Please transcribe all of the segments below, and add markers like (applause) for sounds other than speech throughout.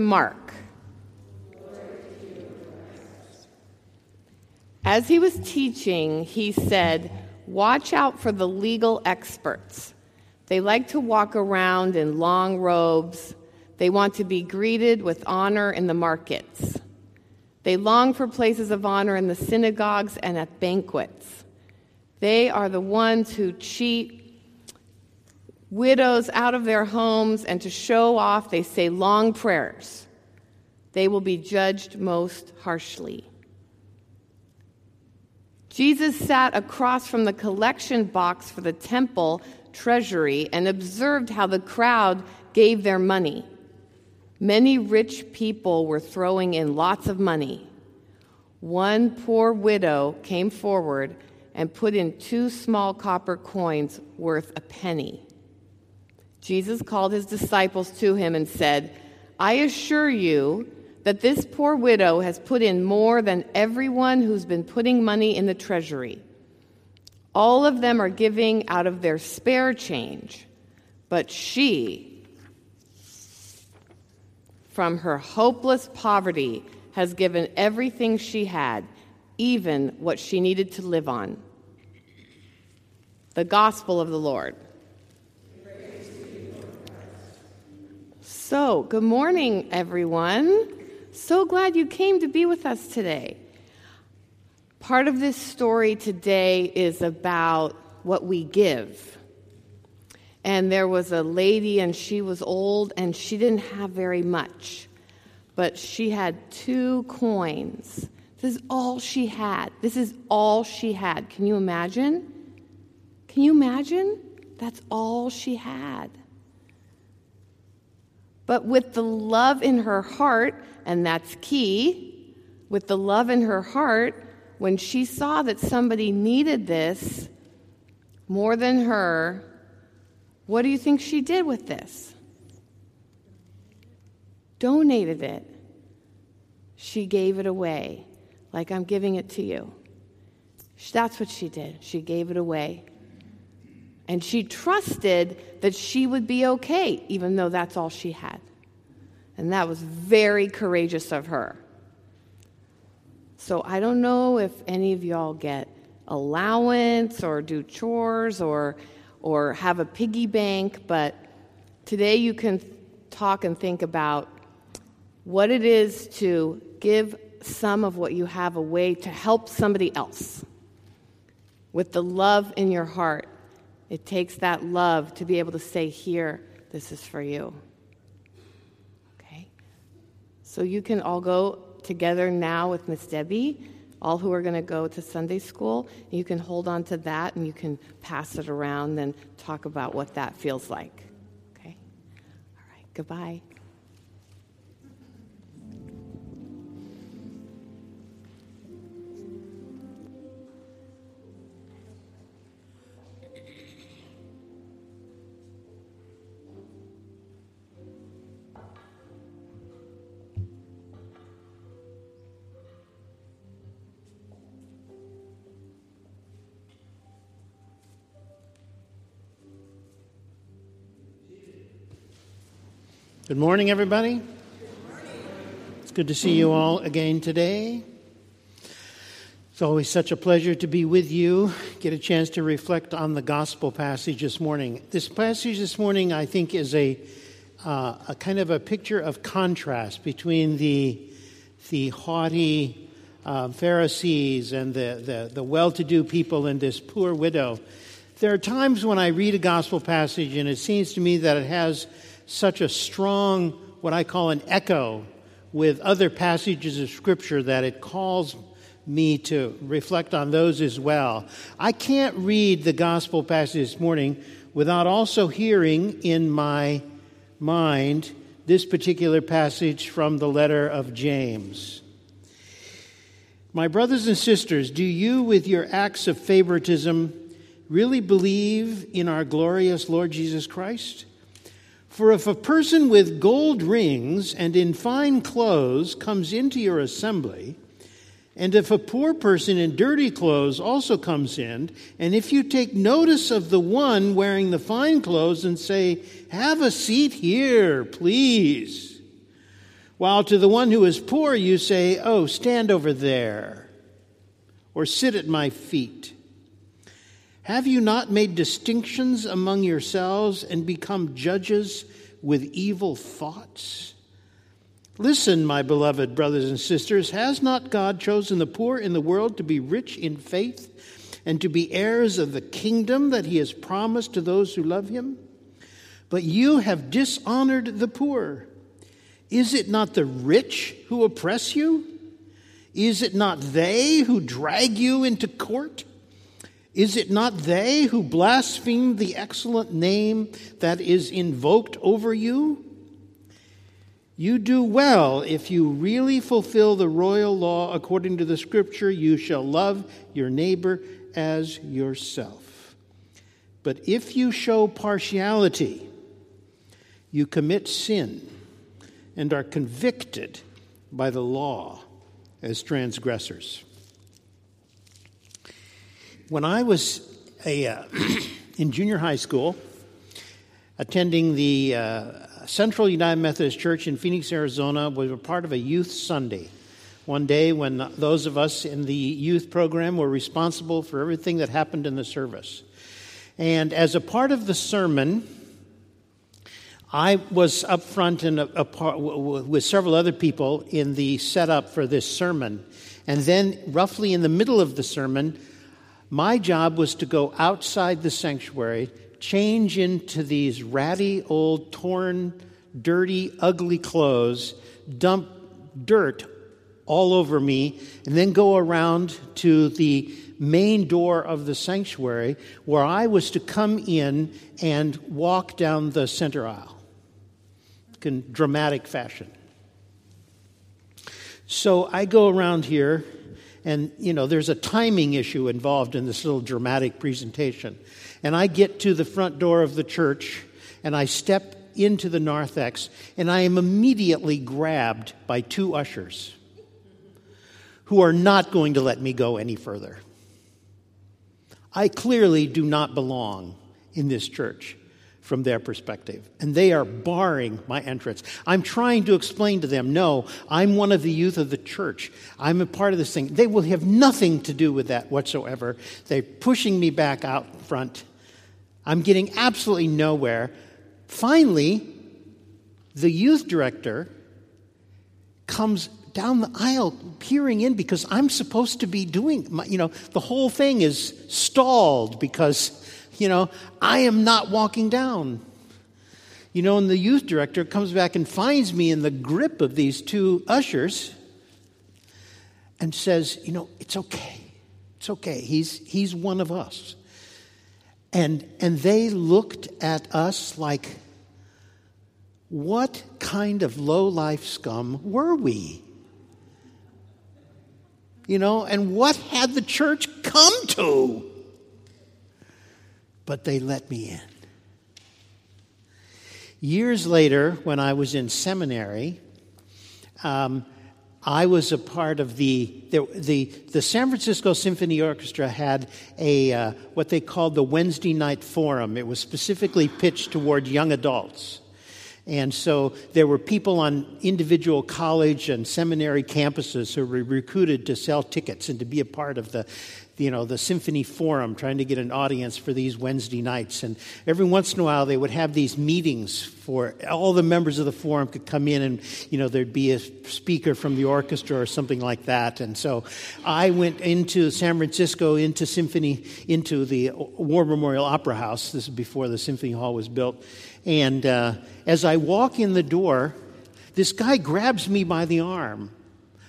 Mark. As he was teaching, he said, Watch out for the legal experts. They like to walk around in long robes. They want to be greeted with honor in the markets. They long for places of honor in the synagogues and at banquets. They are the ones who cheat widows out of their homes, and to show off, they say long prayers. They will be judged most harshly. Jesus sat across from the collection box for the temple treasury and observed how the crowd gave their money. Many rich people were throwing in lots of money. One poor widow came forward and put in two small copper coins worth a penny. Jesus called his disciples to him and said, I assure you that this poor widow has put in more than everyone who's been putting money in the treasury. All of them are giving out of their spare change, but she, from her hopeless poverty, has given everything she had, even what she needed to live on. The Gospel of the Lord. So, good morning, everyone. So glad you came to be with us today. Part of this story today is about what we give. And there was a lady, and she was old, and she didn't have very much, but she had two coins. This is all she had. This is all she had. Can you imagine? Can you imagine? That's all she had. But with the love in her heart, and that's key, with the love in her heart, when she saw that somebody needed this more than her, what do you think she did with this? Donated it. She gave it away, like I'm giving it to you. That's what she did. She gave it away. And she trusted that she would be okay, even though that's all she had. And that was very courageous of her. So I don't know if any of y'all get allowance or do chores or or have a piggy bank, but today you can talk and think about what it is to give some of what you have away to help somebody else. With the love in your heart it takes that love to be able to say, Here, this is for you. Okay? So you can all go together now with Miss Debbie, all who are going to go to Sunday school. You can hold on to that and you can pass it around and talk about what that feels like. Okay? All right, goodbye. Good morning, everybody. It's good to see you all again today. It's always such a pleasure to be with you, get a chance to reflect on the gospel passage this morning. This passage this morning, I think, is a, uh, a kind of a picture of contrast between the, the haughty uh, Pharisees and the, the, the well to do people and this poor widow. There are times when I read a gospel passage and it seems to me that it has such a strong, what I call an echo with other passages of Scripture that it calls me to reflect on those as well. I can't read the gospel passage this morning without also hearing in my mind this particular passage from the letter of James. My brothers and sisters, do you, with your acts of favoritism, really believe in our glorious Lord Jesus Christ? For if a person with gold rings and in fine clothes comes into your assembly, and if a poor person in dirty clothes also comes in, and if you take notice of the one wearing the fine clothes and say, Have a seat here, please, While to the one who is poor, you say, Oh, stand over there, or sit at my feet. Have you not made distinctions among yourselves and become judges with evil thoughts? Listen, my beloved brothers and sisters, has not God chosen the poor in the world to be rich in faith and to be heirs of the kingdom that he has promised to those who love him? But you have dishonored the poor. Is it not the rich who oppress you? Is it not they who drag you into court? Is it not they who blaspheme the excellent name that is invoked over you? You do well if you really fulfill the royal law according to the scripture you shall love your neighbor as yourself. But if you show partiality, you commit sin and are convicted by the law as transgressors. When I was a, uh, (clears throat) in junior high school, attending the uh, Central United Methodist Church in Phoenix, Arizona, we were part of a youth Sunday. One day, when those of us in the youth program were responsible for everything that happened in the service. And as a part of the sermon, I was up front in a, a part, with several other people in the setup for this sermon. And then, roughly in the middle of the sermon, my job was to go outside the sanctuary, change into these ratty, old, torn, dirty, ugly clothes, dump dirt all over me, and then go around to the main door of the sanctuary where I was to come in and walk down the center aisle in dramatic fashion. So I go around here, and you know, there's a timing issue involved in this little dramatic presentation. And I get to the front door of the church, and I step into the narthex, and I am immediately grabbed by two ushers who are not going to let me go any further. I clearly do not belong in this church from their perspective. And they are barring my entrance. I'm trying to explain to them no, I'm one of the youth of the church. I'm a part of this thing. They will have nothing to do with that whatsoever. They're pushing me back out front. I'm getting absolutely nowhere. Finally, the youth director comes down the aisle peering in because I'm supposed to be doing, my, you know, the whole thing is stalled because you know, I am not walking down. You know, and the youth director comes back and finds me in the grip of these two ushers and says, you know, it's okay. It's okay. He's, he's one of us. And, and they looked at us like, what kind of low life scum were we? You know, and what had the church come to? But they let me in. Years later, when I was in seminary, um, I was a part of the, the, the, the, San Francisco Symphony Orchestra had a, uh, what they called the Wednesday Night Forum. It was specifically pitched toward young adults. And so there were people on individual college and seminary campuses who were recruited to sell tickets and to be a part of the, you know, the symphony forum, trying to get an audience for these Wednesday nights. And every once in a while, they would have these meetings for all the members of the forum could come in, and you know, there'd be a speaker from the orchestra or something like that. And so, I went into San Francisco, into symphony, into the War Memorial Opera House. This is before the symphony hall was built. And uh, as I walk in the door, this guy grabs me by the arm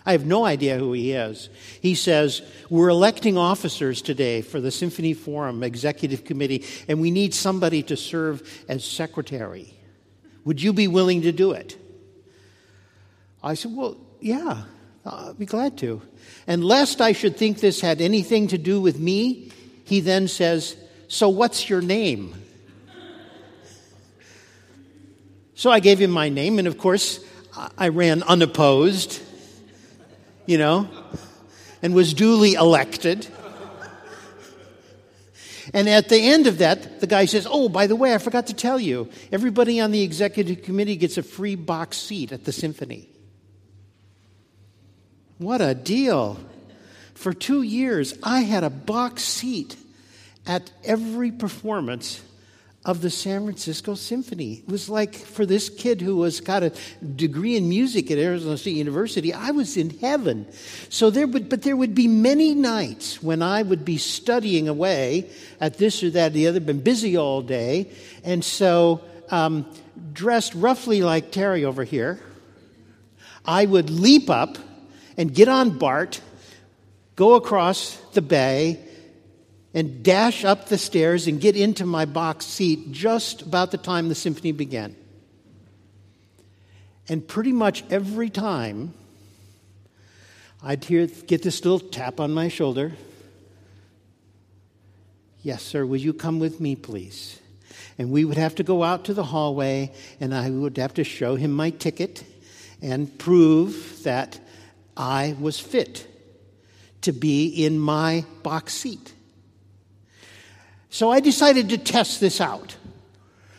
I have no idea who he is. He says, We're electing officers today for the Symphony Forum Executive Committee, and we need somebody to serve as secretary. Would you be willing to do it? I said, Well, yeah, I'll be glad to. And lest I should think this had anything to do with me, he then says, So what's your name? So I gave him my name, and of course, I ran unopposed you know, and was duly elected. And at the end of that, the guy says, Oh, by the way, I forgot to tell you, everybody on the executive committee gets a free box seat at the symphony. What a deal. For two years, I had a box seat at every performance of the San Francisco Symphony. It was like for this kid who was got a degree in music at Arizona State University, I was in heaven. So there would but there would be many nights when I would be studying away at this or that or the other, been busy all day, and so um, dressed roughly like Terry over here, I would leap up and get on BART, go across the bay, and dash up the stairs and get into my box seat just about the time the symphony began. And pretty much every time, I'd hear, get this little tap on my shoulder. Yes, sir, will you come with me, please? And we would have to go out to the hallway, and I would have to show him my ticket and prove that I was fit to be in my box seat. So I decided to test this out.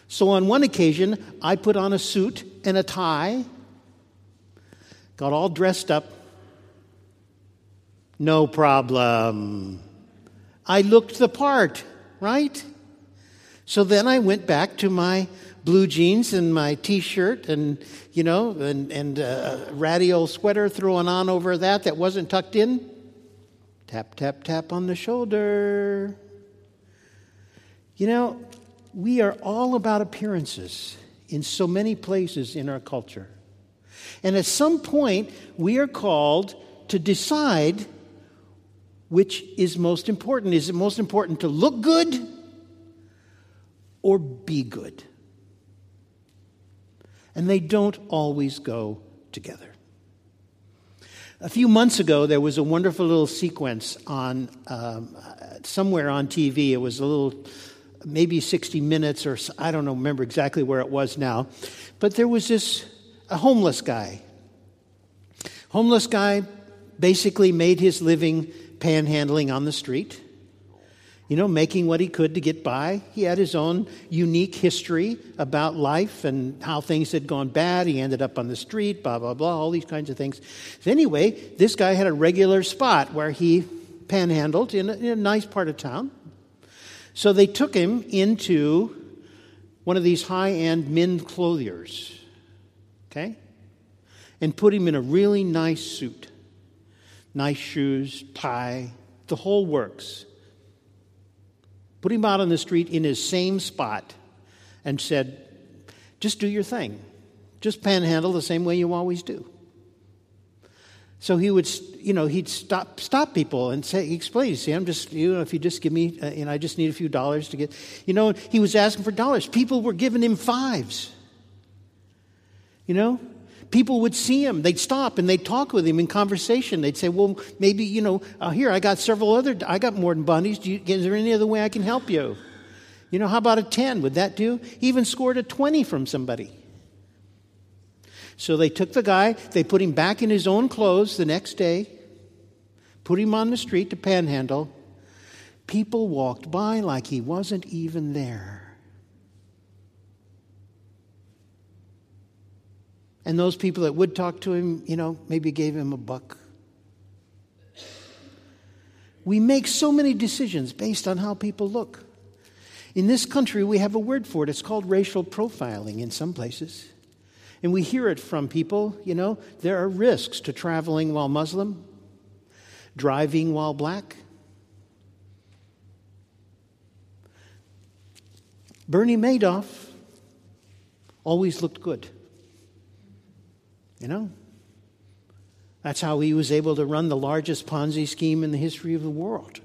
So on one occasion, I put on a suit and a tie, got all dressed up. No problem. I looked the part, right? So then I went back to my blue jeans and my t-shirt and you know and and a ratty old sweater throwing on over that that wasn't tucked in tap tap tap on the shoulder you know, we are all about appearances in so many places in our culture. And at some point, we are called to decide which is most important. Is it most important to look good or be good? And they don't always go together. A few months ago, there was a wonderful little sequence on um, somewhere on TV. It was a little maybe 60 minutes or I don't know, remember exactly where it was now. But there was this a homeless guy. Homeless guy basically made his living panhandling on the street. You know, making what he could to get by. He had his own unique history about life and how things had gone bad. He ended up on the street, blah, blah, blah, all these kinds of things. So anyway, this guy had a regular spot where he panhandled in a, in a nice part of town. So they took him into one of these high end men clothiers, okay? And put him in a really nice suit, nice shoes, tie, the whole works. Put him out on the street in his same spot and said, just do your thing. Just panhandle the same way you always do. So he would, you know, he'd stop stop people and say, explain, see, I'm just, you know, if you just give me, uh, you know, I just need a few dollars to get, you know, he was asking for dollars. People were giving him fives. You know, people would see him. They'd stop and they'd talk with him in conversation. They'd say, well, maybe, you know, uh, here, I got several other, I got more than bunnies. Do you, is there any other way I can help you? You know, how about a 10? Would that do? He even scored a 20 from somebody. So they took the guy, they put him back in his own clothes the next day, put him on the street to panhandle. People walked by like he wasn't even there. And those people that would talk to him, you know, maybe gave him a buck. We make so many decisions based on how people look. In this country, we have a word for it. It's called racial profiling in some places. And we hear it from people, you know, there are risks to traveling while Muslim, driving while black. Bernie Madoff always looked good. You know? That's how he was able to run the largest Ponzi scheme in the history of the world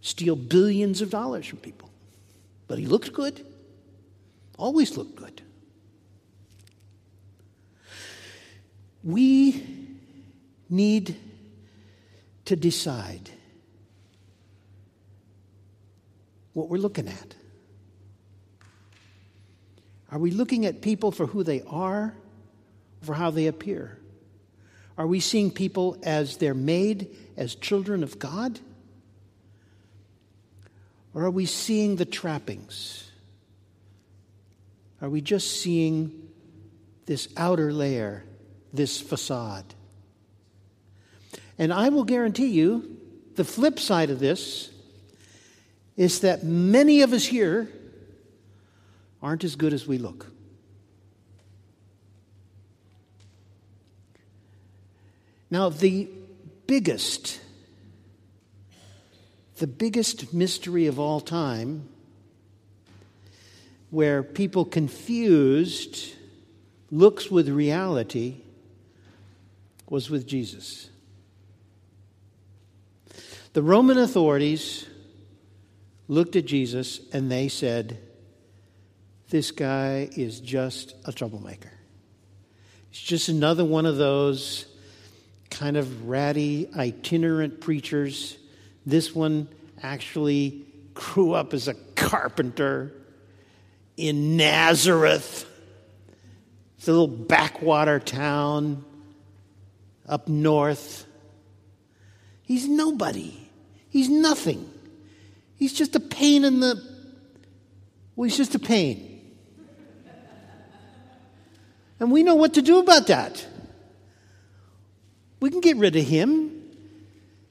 steal billions of dollars from people. But he looked good, always looked good. We need to decide what we're looking at. Are we looking at people for who they are, for how they appear? Are we seeing people as they're made, as children of God? Or are we seeing the trappings? Are we just seeing this outer layer this facade. And I will guarantee you, the flip side of this is that many of us here aren't as good as we look. Now, the biggest, the biggest mystery of all time, where people confused looks with reality, was with Jesus. The Roman authorities looked at Jesus and they said, This guy is just a troublemaker. He's just another one of those kind of ratty, itinerant preachers. This one actually grew up as a carpenter in Nazareth. It's a little backwater town up north. He's nobody. He's nothing. He's just a pain in the. Well, he's just a pain. And we know what to do about that. We can get rid of him.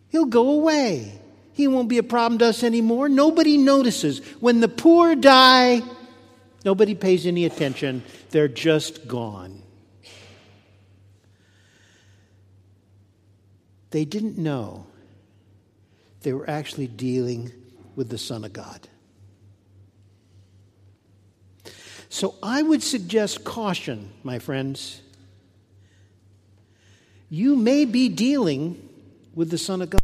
He'll go away. He won't be a problem to us anymore. Nobody notices. When the poor die, nobody pays any attention. They're just gone. They didn't know they were actually dealing with the Son of God. So I would suggest caution, my friends you may be dealing with the Son of God.